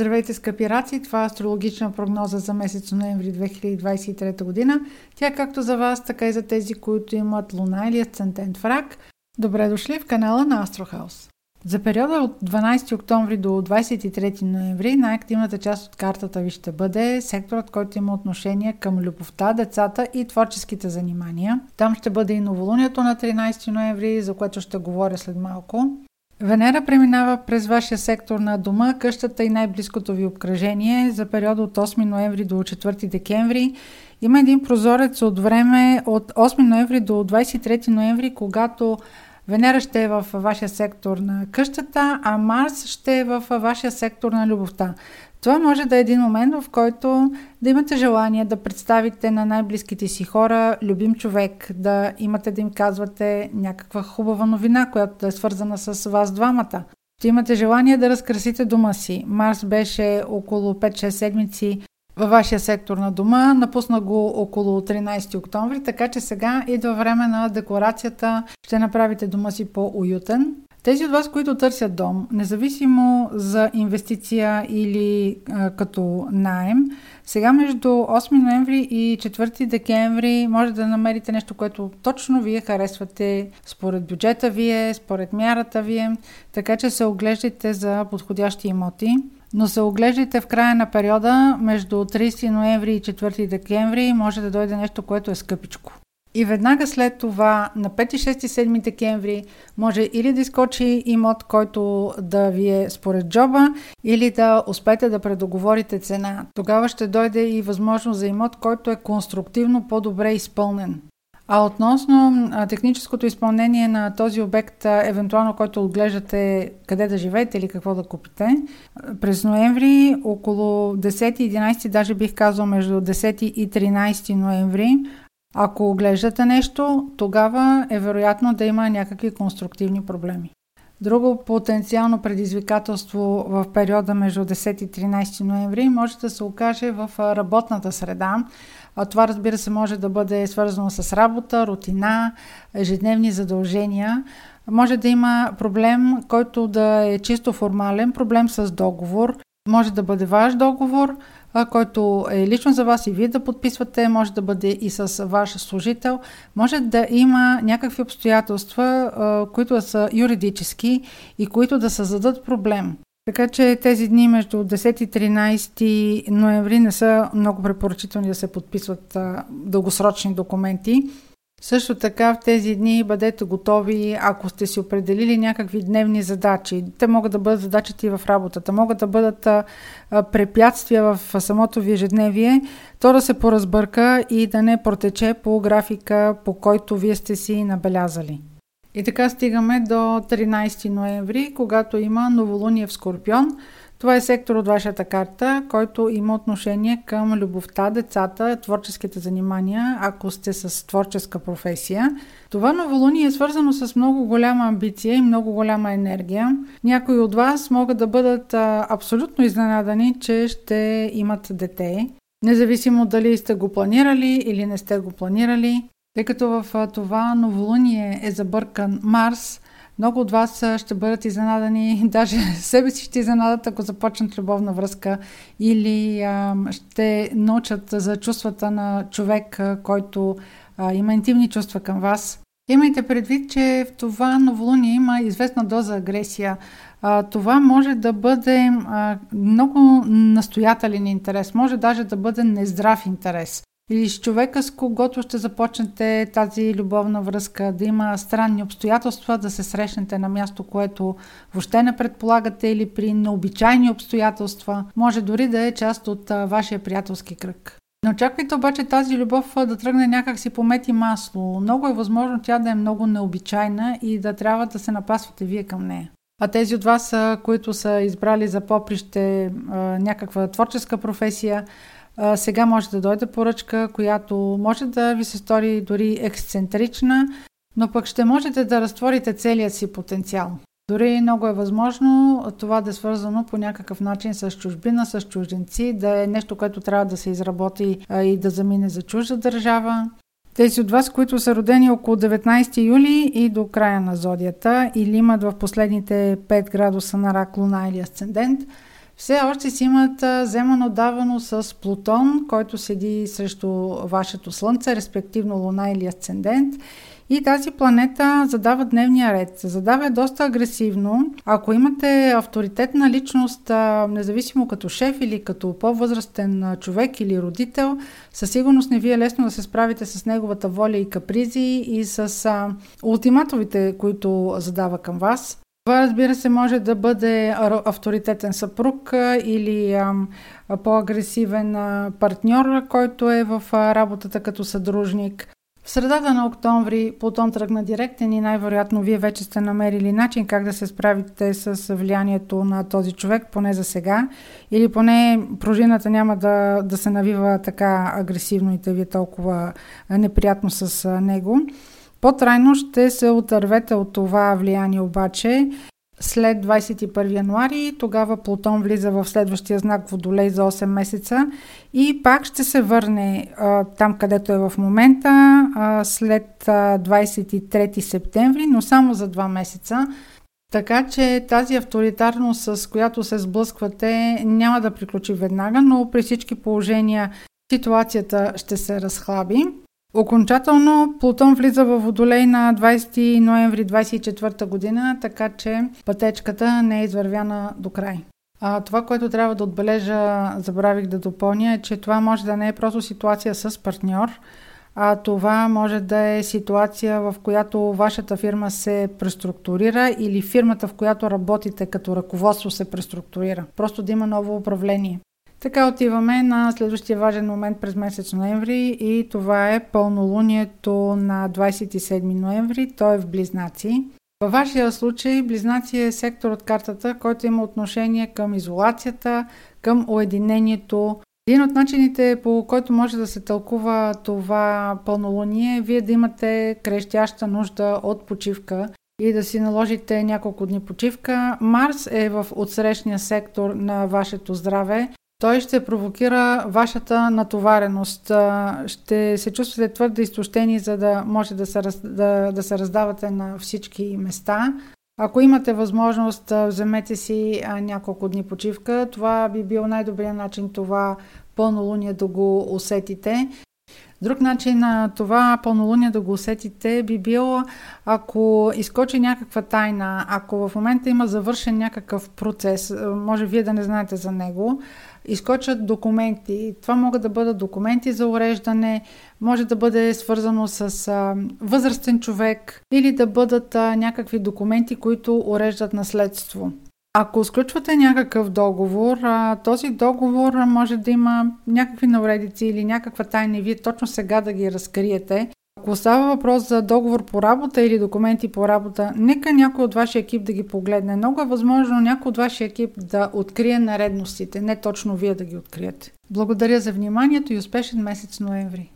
Здравейте, скъпи раци! Това е астрологична прогноза за месец ноември 2023 година. Тя е както за вас, така и за тези, които имат луна или асцендент в рак. Добре дошли в канала на Астрохаус. За периода от 12 октомври до 23 ноември най-активната част от картата ви ще бъде секторът, който има отношение към любовта, децата и творческите занимания. Там ще бъде и новолунието на 13 ноември, за което ще говоря след малко. Венера преминава през вашия сектор на дома, къщата и най-близкото ви обкръжение за периода от 8 ноември до 4 декември. Има един прозорец от време от 8 ноември до 23 ноември, когато Венера ще е в вашия сектор на къщата, а Марс ще е в вашия сектор на любовта. Това може да е един момент, в който да имате желание да представите на най-близките си хора любим човек, да имате да им казвате някаква хубава новина, която да е свързана с вас двамата. Ще имате желание да разкрасите дома си. Марс беше около 5-6 седмици във вашия сектор на дома. Напусна го около 13 октомври, така че сега идва време на декорацията. Ще направите дома си по-уютен. Тези от вас, които търсят дом, независимо за инвестиция или а, като найем, сега между 8 ноември и 4 декември може да намерите нещо, което точно вие харесвате според бюджета вие, според мярата вие, така че се оглеждайте за подходящи имоти. Но се оглеждайте в края на периода между 30 ноември и 4 декември може да дойде нещо, което е скъпичко. И веднага след това, на 5, 6 7 декември, може или да изкочи имот, който да ви е според джоба, или да успеете да предоговорите цена. Тогава ще дойде и възможност за имот, който е конструктивно по-добре изпълнен. А относно техническото изпълнение на този обект, евентуално който отглеждате къде да живеете или какво да купите, през ноември, около 10-11, даже бих казал между 10 и 13 ноември, ако оглеждате нещо, тогава е вероятно да има някакви конструктивни проблеми. Друго потенциално предизвикателство в периода между 10 и 13 ноември може да се окаже в работната среда. А това, разбира се, може да бъде свързано с работа, рутина, ежедневни задължения. Може да има проблем, който да е чисто формален, проблем с договор. Може да бъде ваш договор, който е лично за вас и вие да подписвате, може да бъде и с ваш служител. Може да има някакви обстоятелства, които са юридически и които да създадат проблем. Така че тези дни между 10 и 13 ноември не са много препоръчителни да се подписват дългосрочни документи. Също така в тези дни бъдете готови, ако сте си определили някакви дневни задачи. Те могат да бъдат задачите и в работата, могат да бъдат препятствия в самото ви ежедневие, то да се поразбърка и да не протече по графика, по който вие сте си набелязали. И така стигаме до 13 ноември, когато има новолуние в Скорпион – това е сектор от вашата карта, който има отношение към любовта, децата, творческите занимания, ако сте с творческа професия. Това новолуние е свързано с много голяма амбиция и много голяма енергия. Някои от вас могат да бъдат а, абсолютно изненадани, че ще имат дете, независимо дали сте го планирали или не сте го планирали. Тъй като в това новолуние е забъркан Марс – много от вас ще бъдат изненадани, даже себе си ще изненадат, ако започнат любовна връзка или ще научат за чувствата на човек, който има интимни чувства към вас. Имайте предвид, че в това новолуние има известна доза агресия. Това може да бъде много настоятелен интерес, може даже да бъде нездрав интерес или с човека, с когото ще започнете тази любовна връзка, да има странни обстоятелства, да се срещнете на място, което въобще не предполагате или при необичайни обстоятелства, може дори да е част от вашия приятелски кръг. Не очаквайте обаче тази любов да тръгне някак си по мет и масло. Много е възможно тя да е много необичайна и да трябва да се напасвате вие към нея. А тези от вас, които са избрали за поприще някаква творческа професия, сега може да дойде поръчка, която може да ви се стори дори ексцентрична, но пък ще можете да разтворите целият си потенциал. Дори много е възможно това да е свързано по някакъв начин с чужбина, с чужденци, да е нещо, което трябва да се изработи и да замине за чужда държава. Тези от вас, които са родени около 19 юли и до края на зодията или имат в последните 5 градуса на рак, луна или асцендент – все още си имат вземано давано с Плутон, който седи срещу вашето Слънце, респективно Луна или Асцендент. И тази планета задава дневния ред. Задава доста агресивно. Ако имате авторитетна личност, независимо като шеф или като по-възрастен човек или родител, със сигурност не ви е лесно да се справите с неговата воля и капризи и с ултиматовите, които задава към вас. Това, разбира се, може да бъде авторитетен съпруг или по-агресивен партньор, който е в работата като съдружник. В средата на октомври Плутон тръгна директен и най-вероятно вие вече сте намерили начин как да се справите с влиянието на този човек, поне за сега. Или поне пружината няма да, да се навива така агресивно и да ви е толкова неприятно с него. По-трайно ще се отървете от това влияние обаче след 21 януари. Тогава Плутон влиза в следващия знак Водолей за 8 месеца и пак ще се върне а, там, където е в момента, а, след а, 23 септември, но само за 2 месеца. Така че тази авторитарност, с която се сблъсквате, няма да приключи веднага, но при всички положения ситуацията ще се разхлаби. Окончателно Плутон влиза в Водолей на 20 ноември 24 година, така че пътечката не е извървяна до край. А, това, което трябва да отбележа, забравих да допълня, е, че това може да не е просто ситуация с партньор, а това може да е ситуация, в която вашата фирма се преструктурира или фирмата, в която работите като ръководство се преструктурира. Просто да има ново управление. Така отиваме на следващия важен момент през месец ноември и това е пълнолунието на 27 ноември. Той е в Близнаци. Във вашия случай Близнаци е сектор от картата, който има отношение към изолацията, към уединението. Един от начините, по който може да се тълкува това пълнолуние, е вие да имате крещяща нужда от почивка и да си наложите няколко дни почивка. Марс е в отсрещния сектор на вашето здраве той ще провокира вашата натовареност. Ще се чувствате твърде изтощени, за да може да се, да, да се раздавате на всички места. Ако имате възможност, вземете си няколко дни почивка. Това би бил най-добрият начин това пълнолуние да го усетите. Друг начин на това пълнолуние да го усетите би било, ако изкочи някаква тайна, ако в момента има завършен някакъв процес, може вие да не знаете за него, изкочат документи. Това могат да бъдат документи за уреждане, може да бъде свързано с а, възрастен човек или да бъдат а, някакви документи, които уреждат наследство. Ако сключвате някакъв договор, а, този договор може да има някакви навредици или някаква тайна и вие точно сега да ги разкриете. Ако става въпрос за договор по работа или документи по работа, нека някой от вашия екип да ги погледне. Много е възможно някой от вашия екип да открие наредностите, не точно вие да ги откриете. Благодаря за вниманието и успешен месец ноември!